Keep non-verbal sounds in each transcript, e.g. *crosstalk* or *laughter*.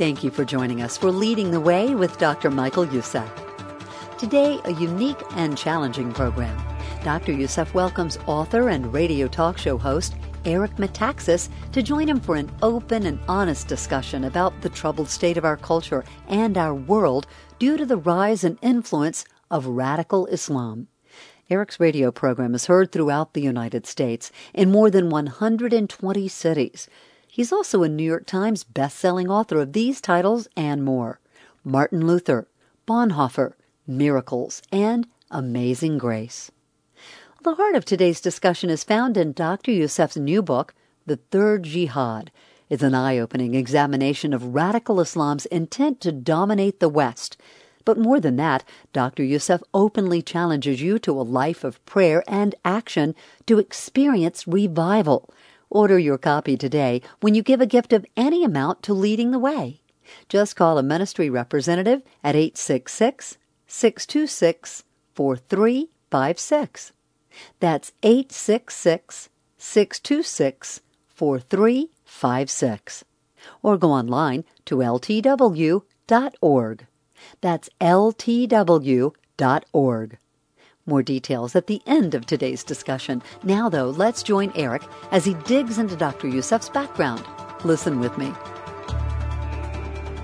Thank you for joining us for Leading the Way with Dr. Michael Youssef. Today, a unique and challenging program. Dr. Youssef welcomes author and radio talk show host Eric Metaxas to join him for an open and honest discussion about the troubled state of our culture and our world due to the rise and influence of radical Islam. Eric's radio program is heard throughout the United States in more than 120 cities. He's also a New York Times best-selling author of these titles and more. Martin Luther, Bonhoeffer, Miracles, and Amazing Grace. The heart of today's discussion is found in Dr. Youssef's new book, The Third Jihad. It's an eye-opening examination of radical Islam's intent to dominate the West – but more than that, Dr. Youssef openly challenges you to a life of prayer and action to experience revival. Order your copy today when you give a gift of any amount to Leading the Way. Just call a ministry representative at 866 626 4356. That's 866 626 4356. Or go online to ltw.org. That's ltw.org. More details at the end of today's discussion. Now, though, let's join Eric as he digs into Dr. Youssef's background. Listen with me.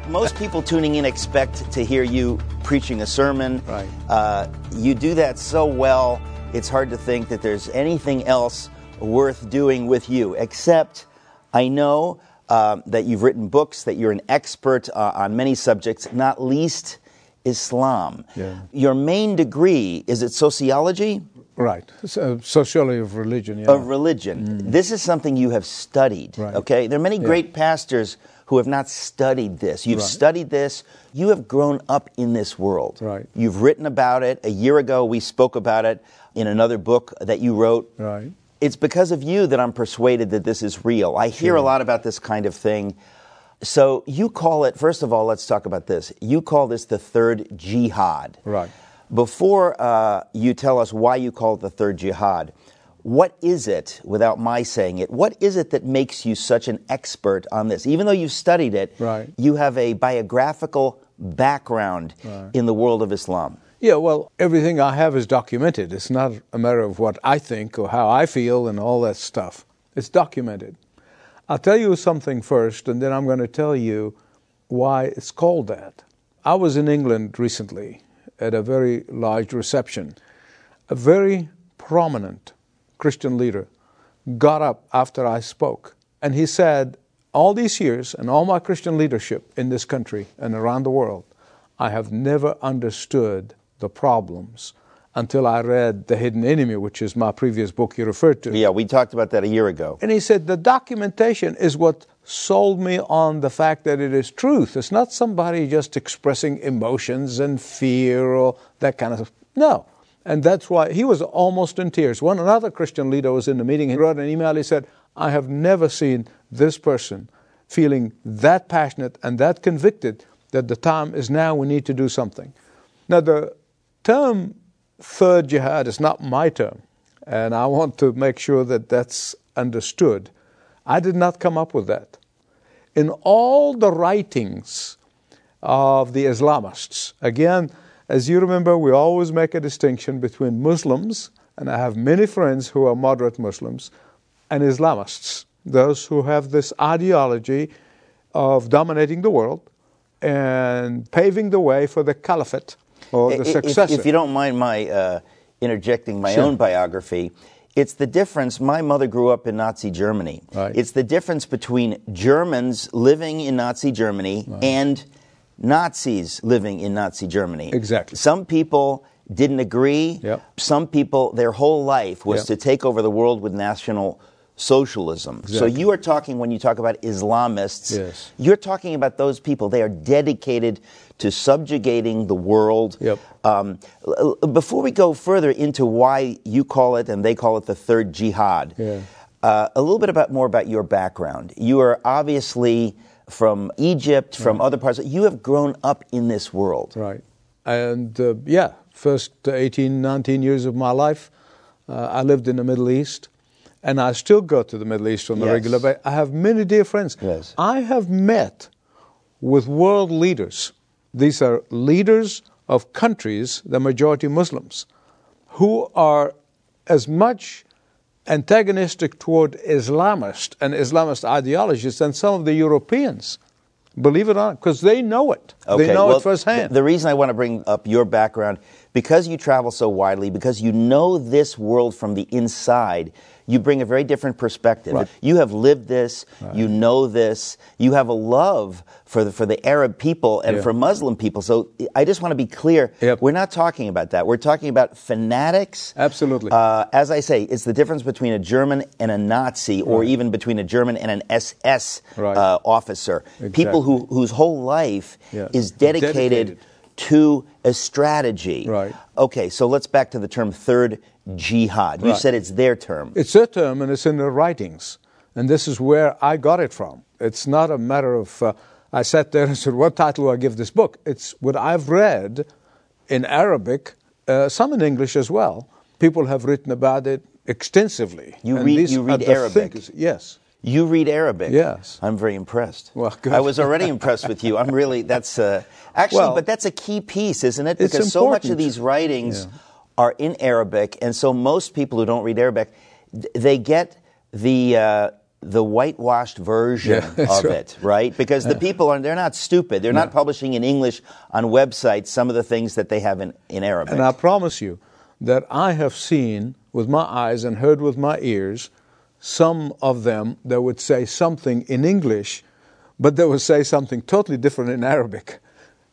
Most people tuning in expect to hear you preaching a sermon. Right. Uh, you do that so well, it's hard to think that there's anything else worth doing with you, except I know uh, that you've written books, that you're an expert uh, on many subjects, not least Islam. Yeah. Your main degree is it sociology? Right. So, uh, sociology of religion. Yeah. Of religion. Mm. This is something you have studied. Right. Okay. There are many Yeah. great pastors who have not studied this. You've Right. studied this. You have grown up in this world. Right. You've written about it. A year ago, we spoke about it in another book that you wrote. Right. It's because of you that I'm persuaded that this is real. I hear a lot about this kind of thing. So you call it, first of all, let's talk about this. You call this the third jihad. Right. Before uh, you tell us why you call it the third jihad, what is it, without my saying it, what is it that makes you such an expert on this? Even though you've studied it, Right. you have a biographical background in the world of Islam. Yeah, well, everything I have is documented. It's not a matter of what I think or how I feel and all that stuff. It's documented. I'll tell you something first, and then I'm going to tell you why it's called that. I was in England recently at a very large reception. A very prominent Christian leader got up after I spoke, and he said, All these years and all my Christian leadership in this country and around the world, I have never understood the problems until I read The Hidden Enemy, which is my previous book you referred to. Yeah, we talked about that a year ago. And he said, The documentation is what sold me on the fact that it is truth. It's not somebody just expressing emotions and fear or that kind of stuff. No. And that's why he was almost in tears. One another Christian leader was in the meeting. He wrote an email. He said, I have never seen this person feeling that passionate and that convicted that the time is now we need to do something. Now, the term third jihad is not my term, and I want to make sure that that's understood. I did not come up with that. In all the writings of the Islamists, again, as you remember, we always make a distinction between Muslims, and I have many friends who are moderate Muslims, and Islamists, those who have this ideology of dominating the world and paving the way for the caliphate or the I- if- If, you don't mind my uh, interjecting my Sure. own biography, it's the difference. My mother grew up in Nazi Germany. Right. It's the difference between Germans living in Nazi Germany and Nazis living in Nazi Germany. Exactly. Some people didn't agree. Yep. Some people, their whole life was Yep. to take over the world with national socialism. So you are talking when you talk about Islamists. Yes. You're talking about those people. They are dedicated to subjugating the world. Yep. Um, before we go further into why you call it and they call it the third jihad, Yeah. uh, a little bit about more about your background. You are obviously from Egypt, from other parts. You have grown up in this world. Right. And uh, yeah, first 18, 19 years of my life, uh, I lived in the Middle East. And I still go to the Middle East on a regular basis. I have many dear friends. Yes. I have met with world leaders. These are leaders of countries, the majority Muslims, who are as much antagonistic toward Islamist and Islamist ideologies than some of the Europeans. Believe it or not, because they know it. Okay, They know well, it firsthand. The reason I want to bring up your background, because you travel so widely, because you know this world from the inside, you bring a very different perspective. Right. You have lived this, you know this, you have a love for the, for the Arab people and Yeah. for Muslim people. So I just want to be clear, Yep. we're not talking about that. We're talking about fanatics. Absolutely. Uh, as I say, it's the difference between a German and a Nazi, or even between a German and an SS Right. uh, officer. People who, whose whole life Yeah. is dedicated, Dedicated. to a strategy. Right. Okay, so let's back to the term third jihad. You said it's their term. It's their term and it's in their writings. And this is where I got it from. It's not a matter of, uh, I sat there and said, what title do I give this book? It's what I've read in Arabic, uh, some in English as well. People have written about it extensively. You And read- you read Arabic? thinkers- Yes. You read Arabic. Yes. I'm very impressed. Well, good. I was already impressed with you. I'm really, that's, uh, actually, Well, but that's a key piece, isn't it? Because so much of these writings Yeah. Are in Arabic, and so most people who don't read Arabic, they get the, uh, the whitewashed version Yeah, *laughs* of right. it, right? Because the people are, they're not stupid. They're not publishing in English on websites some of the things that they have in, in Arabic. And I promise you that I have seen with my eyes and heard with my ears some of them that would say something in English, but they would say something totally different in Arabic.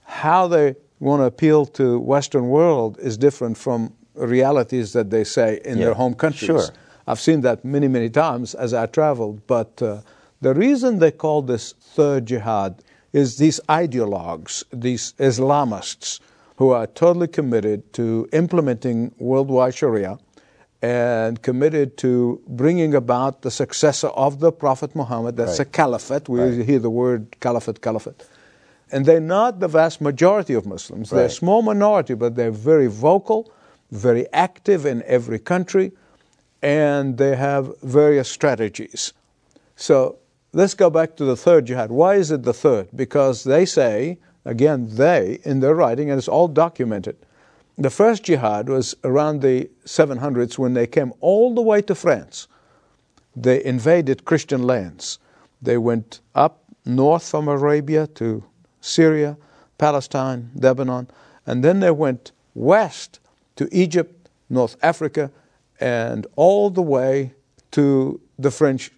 How they want to appeal to Western world is different from realities that they say in Yeah, their home countries. sure. I've seen that many, many times as I traveled. But uh, the reason they call this third jihad is these ideologues, these Islamists, who are totally committed to implementing worldwide Sharia and committed to bringing about the successor of the Prophet Muhammad. That's Right. a caliphate. We Right. hear the word caliphate, caliphate. And they're not the vast majority of Muslims. They're a small minority, but they're very vocal, very active in every country, and they have various strategies. So let's go back to the third jihad. Why is it the third? Because they say, again, they, in their writing, and it's all documented, the first jihad was around the 700s when they came all the way to France. They invaded Christian lands. They went up north from Arabia to Syria, Palestine, Lebanon, and then they went west to Egypt, North Africa, and all the way to the French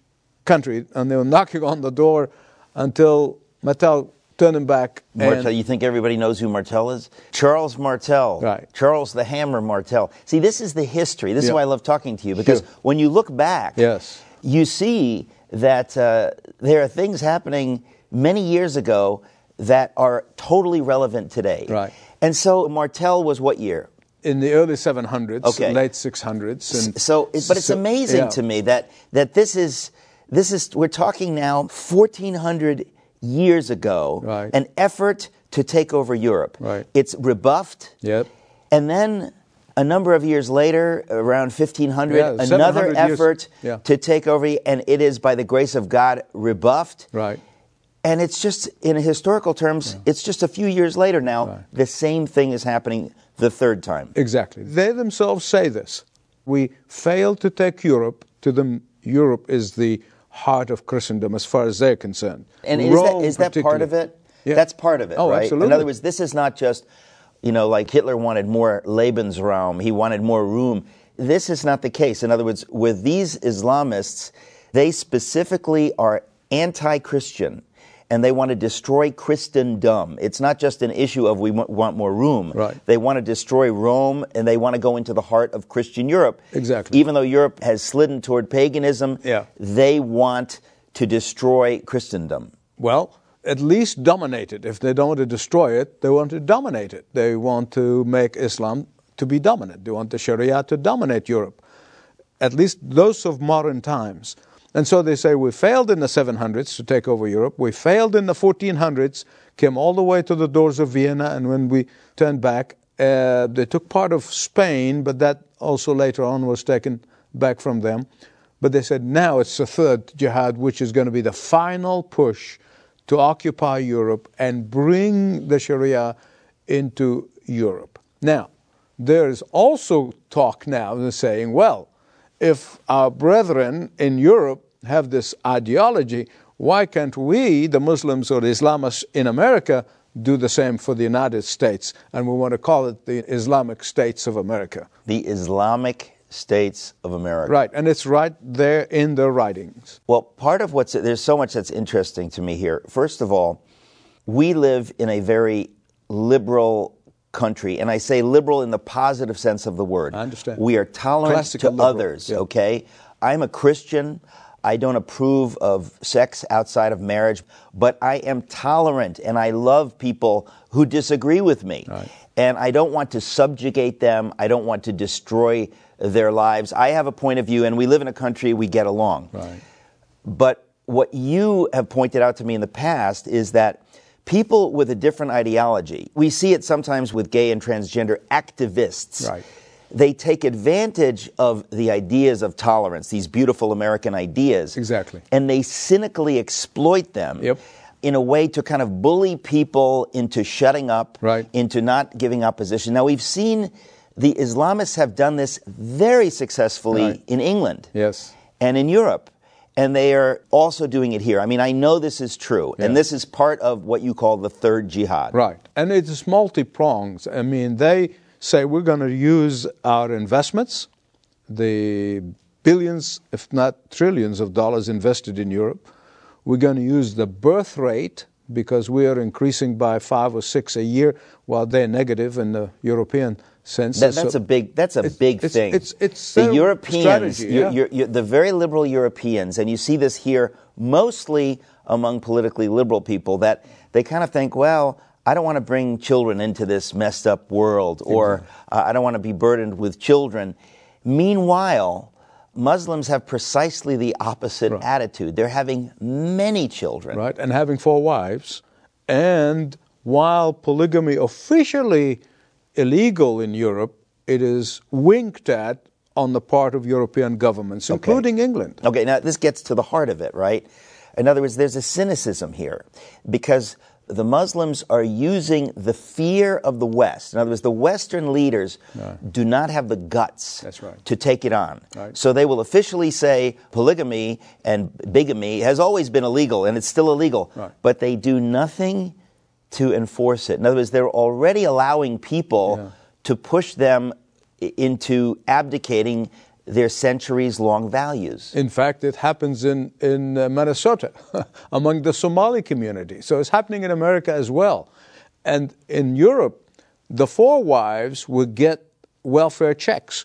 country. And they were knocking on the door until Martel turned them back. Martel, you think everybody knows who Martel is? Charles Martel. Right. Charles the Hammer Martel. See, this is the history. This is why I love talking to you because Sure. when you look back, Yes. you see that uh, there are things happening many years ago that are totally relevant today. Right. And so Martel was what year? in the early 700s, Okay. late 600s. And so, but it's so- amazing yeah. to me that that this is this is we're talking now 1400 years ago, Right. an effort to take over Europe. Right. It's rebuffed. Yep. And then a number of years later, around 1500, Yeah, another effort Yeah. to take over, and it is by the grace of God rebuffed. Right. And it's just, in historical terms, it's just a few years later now, Right. the same thing is happening the third time. Exactly. They themselves say this. We failed to take Europe. To them, Europe is the heart of Christendom as far as they're concerned. And is that, Rome is that part of it? Yeah. That's part of it, Oh, right? absolutely. In other words, this is not just, you know, like Hitler wanted more Lebensraum, he wanted more room. This is not the case. In other words, with these Islamists, they specifically are anti Christian and they want to destroy Christendom. It's not just an issue of we wa- want more room. Right. They want to destroy Rome and they want to go into the heart of Christian Europe. Exactly. Even though Europe has slidden toward paganism, Yeah. they want to destroy Christendom. Well, at least dominate it. If they don't want to destroy it, they want to dominate it. They want to make Islam to be dominant. They want the Sharia to dominate Europe. At least those of modern times. And so they say we failed in the 700s to take over Europe. We failed in the 1400s, came all the way to the doors of Vienna, and when we turned back, uh, they took part of Spain, but that also later on was taken back from them. But they said now it's the third jihad, which is going to be the final push to occupy Europe and bring the Sharia into Europe. Now, there is also talk now saying, well, if our brethren in Europe have this ideology, why can't we, the Muslims or the Islamists in America, do the same for the United States? And we want to call it the Islamic States of America. The Islamic States of America. Right, and it's right there in their writings. Well, part of what's there's so much that's interesting to me here. First of all, we live in a very liberal country, and I say liberal in the positive sense of the word. I understand. We are tolerant Classical to liberal, others, yeah. okay? I'm a Christian. I don't approve of sex outside of marriage, but I am tolerant and I love people who disagree with me. Right. And I don't want to subjugate them. I don't want to destroy their lives. I have a point of view, and we live in a country we get along. Right. But what you have pointed out to me in the past is that people with a different ideology, we see it sometimes with gay and transgender activists. Right. They take advantage of the ideas of tolerance, these beautiful American ideas. Exactly. And they cynically exploit them. Yep. In a way to kind of bully people into shutting up, Right. into not giving opposition. Now, we've seen the Islamists have done this very successfully Right. in England Yes. and in Europe. And they are also doing it here. I mean, I know this is true. Yeah. And this is part of what you call the third jihad. Right. And it's multi prongs. I mean, they say we're going to use our investments, the billions, if not trillions of dollars invested in Europe. We're going to use the birth rate because we are increasing by five or six a year while they're negative in the European sense. That, that's So- a big. That's a It's- big it's- thing. it's- it's the Europeans, strategy, yeah. you're- you're- the very liberal Europeans, and you see this here mostly among politically liberal people that they kind of think, well, I don't want to bring children into this messed up world, or uh, I don't want to be burdened with children. Meanwhile, Muslims have precisely the opposite attitude. They're having many children. right, and having four wives. And while polygamy officially illegal in Europe, it is winked at on the part of European governments, including England. Okay, now this gets to the heart of it, right? In other words, there's a cynicism here because the Muslims are using the fear of the West. In other words, the Western leaders do not have the guts That's right. to take it on. Right. So they will officially say polygamy and bigamy has always been illegal and it's still illegal, Right. but they do nothing to enforce it. In other words, they're already allowing people Yeah. to push them into abdicating their centuries long values. In fact, it happens in, in uh, Minnesota *laughs* among the Somali community. So it's happening in America as well. And in Europe, the four wives would get welfare checks.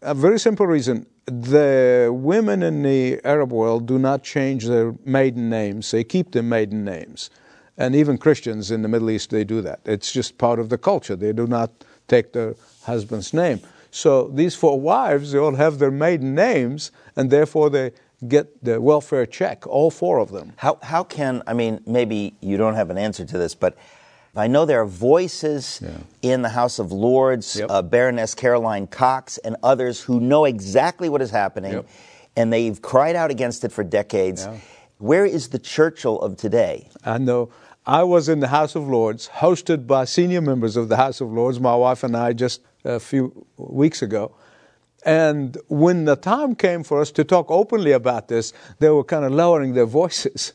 A very simple reason the women in the Arab world do not change their maiden names, they keep their maiden names. And even Christians in the Middle East, they do that. It's just part of the culture. They do not take their husband's name. So these four wives, they all have their maiden names, and therefore they get the welfare check, all four of them. How, how can, I mean, maybe you don't have an answer to this, but I know there are voices in the House of Lords, Yep. uh, Baroness Caroline Cox, and others who know exactly what is happening, Yep. and they've cried out against it for decades. Yeah. Where is the Churchill of today? I know. I was in the House of Lords, hosted by senior members of the House of Lords, my wife and I, just a few weeks ago. And when the time came for us to talk openly about this, they were kind of lowering their voices.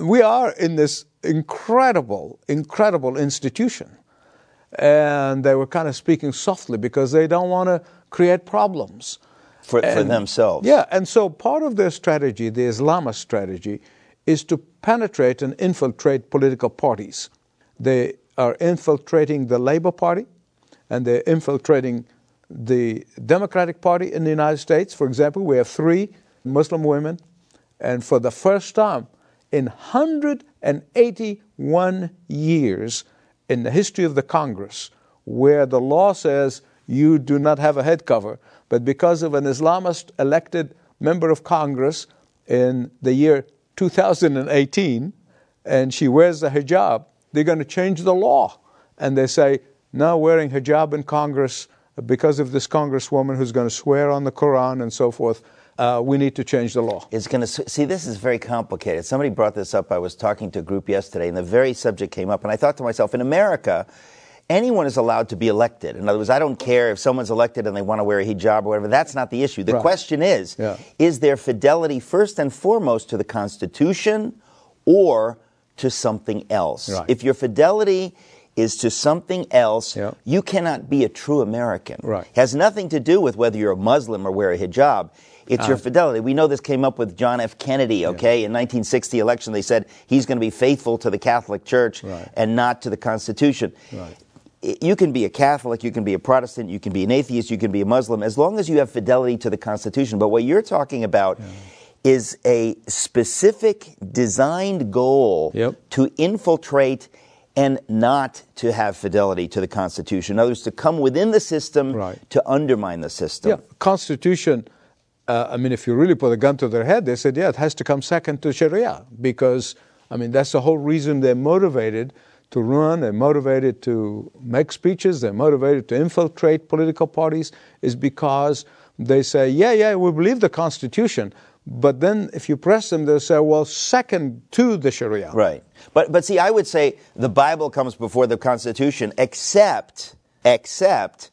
We are in this incredible, incredible institution. And they were kind of speaking softly because they don't want to create problems. For, for themselves. Yeah, and so part of their strategy, the Islamist strategy, is to penetrate and infiltrate political parties. They are infiltrating the Labour Party, and they're infiltrating the Democratic Party in the United States. For example, we have three Muslim women, and for the first time in 181 years in the history of the Congress, where the law says you do not have a head cover, but because of an Islamist elected member of Congress in the year 2018, and she wears the hijab, they're going to change the law. And they say, now wearing hijab in Congress, because of this congresswoman who's going to swear on the Quran and so forth, uh, we need to change the law. It's going to see this is very complicated. Somebody brought this up. I was talking to a group yesterday, and the very subject came up, and I thought to myself, in America. Anyone is allowed to be elected. In other words, I don't care if someone's elected and they want to wear a hijab or whatever. That's not the issue. The Right. question is Yeah. is there fidelity first and foremost to the Constitution or to something else? Right. If your fidelity is to something else, Yeah. you cannot be a true American. Right. It has nothing to do with whether you're a Muslim or wear a hijab. It's Uh. your fidelity. We know this came up with John F. Kennedy, okay? In 1960 election, they said he's going to be faithful to the Catholic Church Right. and not to the Constitution. Right. You can be a Catholic, you can be a Protestant, you can be an atheist, you can be a Muslim, as long as you have fidelity to the Constitution. But what you're talking about is a specific designed goal Yep. to infiltrate and not to have fidelity to the Constitution. In other words, to come within the system Right. to undermine the system. Yeah, Constitution. Uh, I mean, if you really put a gun to their head, they said, yeah, it has to come second to Sharia because, I mean, that's the whole reason they're motivated to run. They're motivated to make speeches. They're motivated to infiltrate political parties. Is because they say, yeah, yeah, we believe the Constitution, but then if you press them, they'll say, well, second to the Sharia. Right. But but see, I would say the Bible comes before the Constitution, except except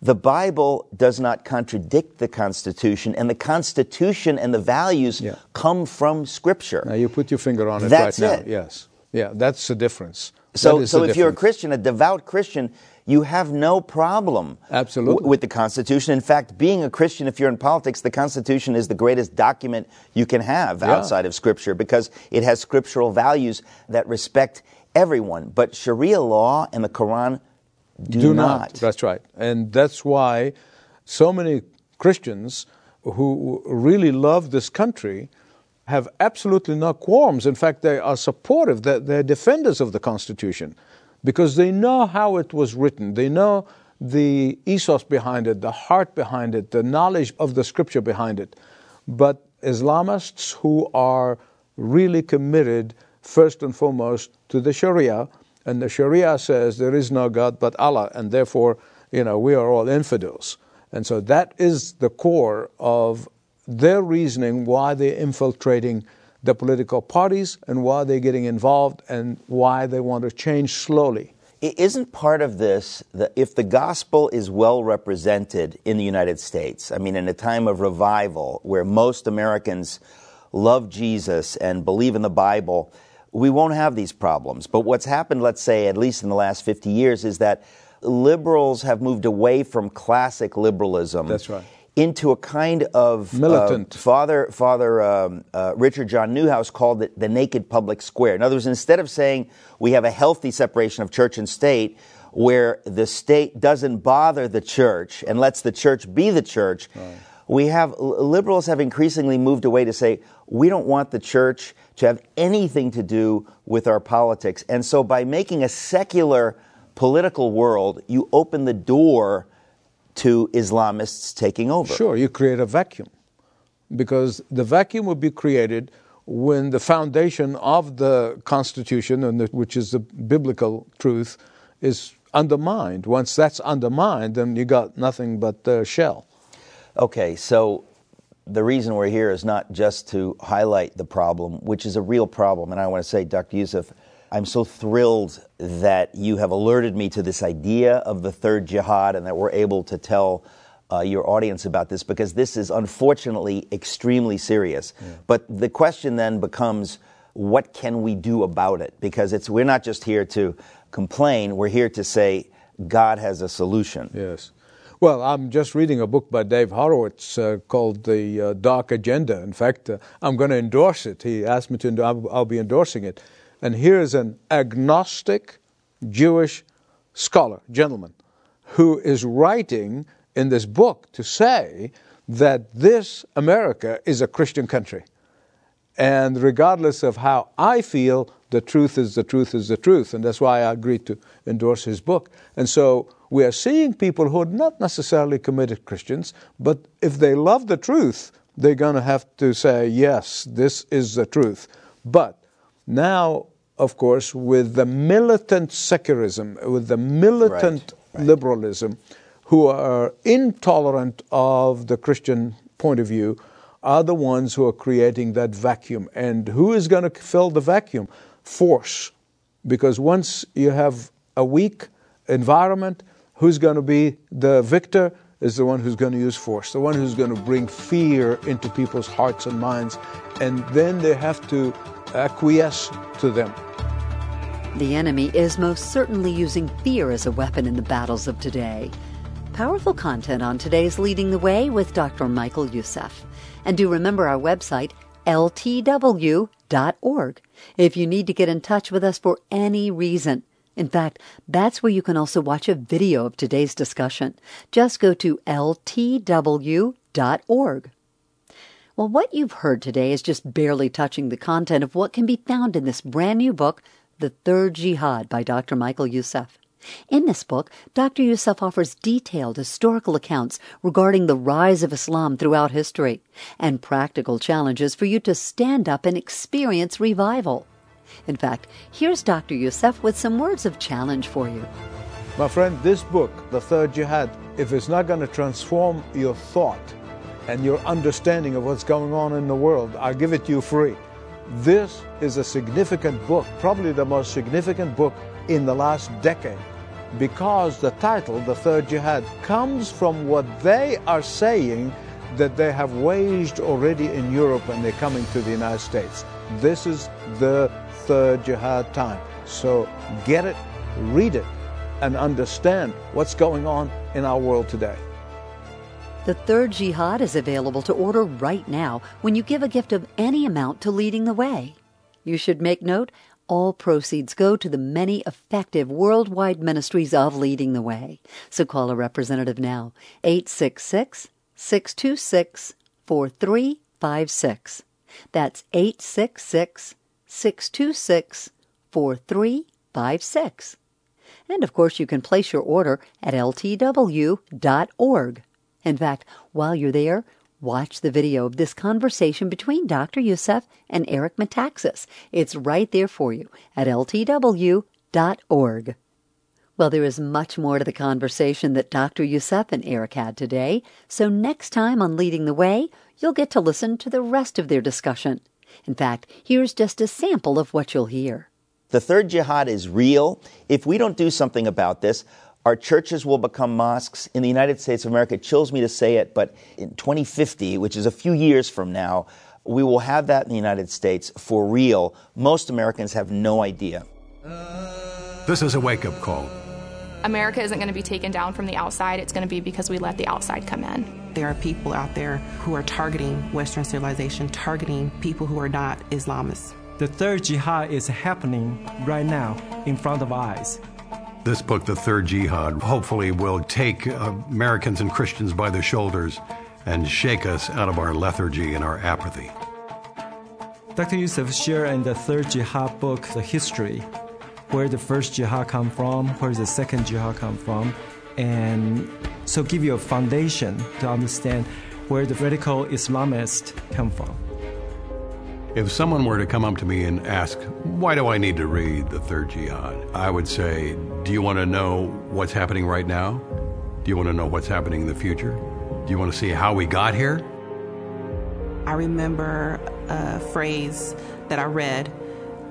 the Bible does not contradict the Constitution, and the Constitution and the values Yeah. come from Scripture. Now you put your finger on it That's right it. now. Yes. Yeah, that's the difference. So, so if you're a. Christian, a devout Christian, you have no problem Absolutely. w- with the Constitution. In fact, being a Christian, if you're in politics, the Constitution is the greatest document you can have Yeah. outside of Scripture because it has scriptural values that respect everyone. But Sharia law and the Quran do, not. That's right. And that's why so many Christians who really love this country have absolutely no qualms. In fact, they are supportive, they're, they're defenders of the Constitution because they know how it was written. They know the ethos behind it, the heart behind it, the knowledge of the scripture behind it. But Islamists who are really committed, first and foremost, to the Sharia, and the Sharia says there is no God but Allah, and therefore, you know, we are all infidels. And so that is the core of their reasoning why they're infiltrating the political parties and why they're getting involved and why they want to change slowly. I- Isn't part of this that if the gospel is well represented in the United States, I mean, in a time of revival where most Americans love Jesus and believe in the Bible, we won't have these problems. But what's happened, let's say, at least in the last 50 years, is that liberals have moved away from classic liberalism. That's right. Into a kind of uh, Father Father um, uh, Richard John Neuhaus called it the naked public square. In other words, instead of saying we have a healthy separation of church and state, where the state doesn't bother the church and lets the church be the church, we have liberals have increasingly moved away to say we don't want the church to have anything to do with our politics. And so, by making a secular political world, you open the door to Islamists taking over. Sure, you create a vacuum because the vacuum would be created when the foundation of the Constitution, and the, which is the biblical truth, is undermined. Once that's undermined, then you got nothing but the shell. Okay, so the reason we're here is not just to highlight the problem, which is a real problem. And I want to say, Dr. Youssef, I'm so thrilled that you have alerted me to this idea of the third jihad and that we're able to tell uh, your audience about this because this is unfortunately extremely serious. But the question then becomes what can we do about it? Because it's, we're not just here to complain, we're here to say God has a solution. Yes. Well, I'm just reading a book by Dave Horowitz uh, called The uh, Dark Agenda. In fact, uh, I'm going to endorse it. He asked me to, I'll be endorsing it. And here's an agnostic Jewish scholar, gentleman, who is writing in this book to say that this America is a Christian country. And regardless of how I feel, the truth is the truth is the truth. And that's why I agreed to endorse his book. And so we are seeing people who are not necessarily committed Christians, but if they love the truth, they're going to have to say, yes, this is the truth. But now, of course, with the militant secularism, with the militant right. liberalism, who are intolerant of the Christian point of view, are the ones who are creating that vacuum. And who is going to fill the vacuum? Force. Because once you have a weak environment, who's going to be the victor? Is the one who's going to use force, the one who's going to bring fear into people's hearts and minds. And then they have to acquiesce to them. The enemy is most certainly using fear as a weapon in the battles of today. Powerful content on today's Leading the Way with Dr. Michael Youssef. And do remember our website, ltw.org, if you need to get in touch with us for any reason. In fact, that's where you can also watch a video of today's discussion. Just go to ltw.org. Well, what you've heard today is just barely touching the content of what can be found in this brand new book, The Third Jihad by Dr. Michael Youssef. In this book, Dr. Youssef offers detailed historical accounts regarding the rise of Islam throughout history and practical challenges for you to stand up and experience revival. In fact, here's Dr. Youssef with some words of challenge for you. My friend, this book, The Third Jihad, if it's not going to transform your thought and your understanding of what's going on in the world, I'll give it to you free. This is a significant book, probably the most significant book in the last decade because the title, The Third Jihad, comes from what they are saying that they have waged already in Europe and they're coming to the United States. This is the third jihad time. So get it, read it, and understand what's going on in our world today. The third jihad is available to order right now when you give a gift of any amount to Leading the Way. You should make note all proceeds go to the many effective worldwide ministries of Leading the Way. So call a representative now, 866 626 4356. That's 866 626 4356. And of course, you can place your order at ltw.org. In fact, while you're there, Watch the video of this conversation between Dr. Youssef and Eric Metaxas. It's right there for you at ltw.org. Well, there is much more to the conversation that Dr. Youssef and Eric had today, so next time on Leading the Way, you'll get to listen to the rest of their discussion. In fact, here's just a sample of what you'll hear. The third jihad is real. If we don't do something about this, our churches will become mosques. In the United States of America, it chills me to say it, but in 2050, which is a few years from now, we will have that in the United States for real. Most Americans have no idea. This is a wake up call. America isn't going to be taken down from the outside, it's going to be because we let the outside come in. There are people out there who are targeting Western civilization, targeting people who are not Islamists. The third jihad is happening right now in front of our eyes. This book, The Third Jihad, hopefully will take uh, Americans and Christians by the shoulders and shake us out of our lethargy and our apathy. Dr. Youssef shared in the Third Jihad book the history, where the first jihad come from, where the second jihad come from, and so give you a foundation to understand where the radical Islamists come from. If someone were to come up to me and ask, Why do I need to read the third jihad? I would say, Do you want to know what's happening right now? Do you want to know what's happening in the future? Do you want to see how we got here? I remember a phrase that I read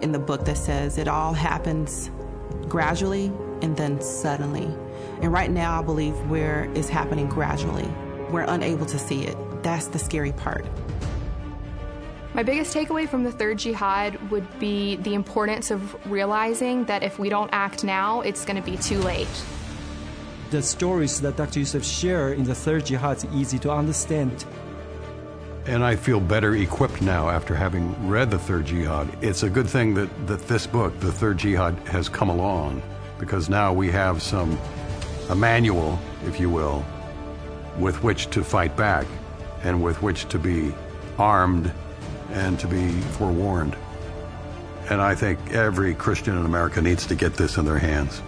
in the book that says, It all happens gradually and then suddenly. And right now, I believe where it's happening gradually. We're unable to see it. That's the scary part. My biggest takeaway from the third jihad would be the importance of realizing that if we don't act now, it's going to be too late. The stories that Dr. Youssef shared in the third jihad is easy to understand. And I feel better equipped now after having read the third jihad. It's a good thing that, that this book, The Third Jihad, has come along because now we have some, a manual, if you will, with which to fight back and with which to be armed and to be forewarned. And I think every Christian in America needs to get this in their hands.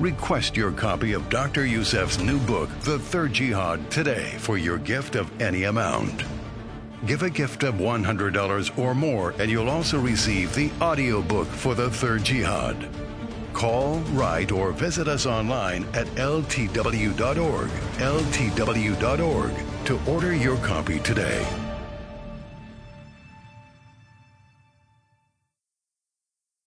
Request your copy of Dr. Youssef's new book, The Third Jihad, today for your gift of any amount. Give a gift of $100 or more, and you'll also receive the audiobook for The Third Jihad. Call, write, or visit us online at ltw.org, ltw.org to order your copy today.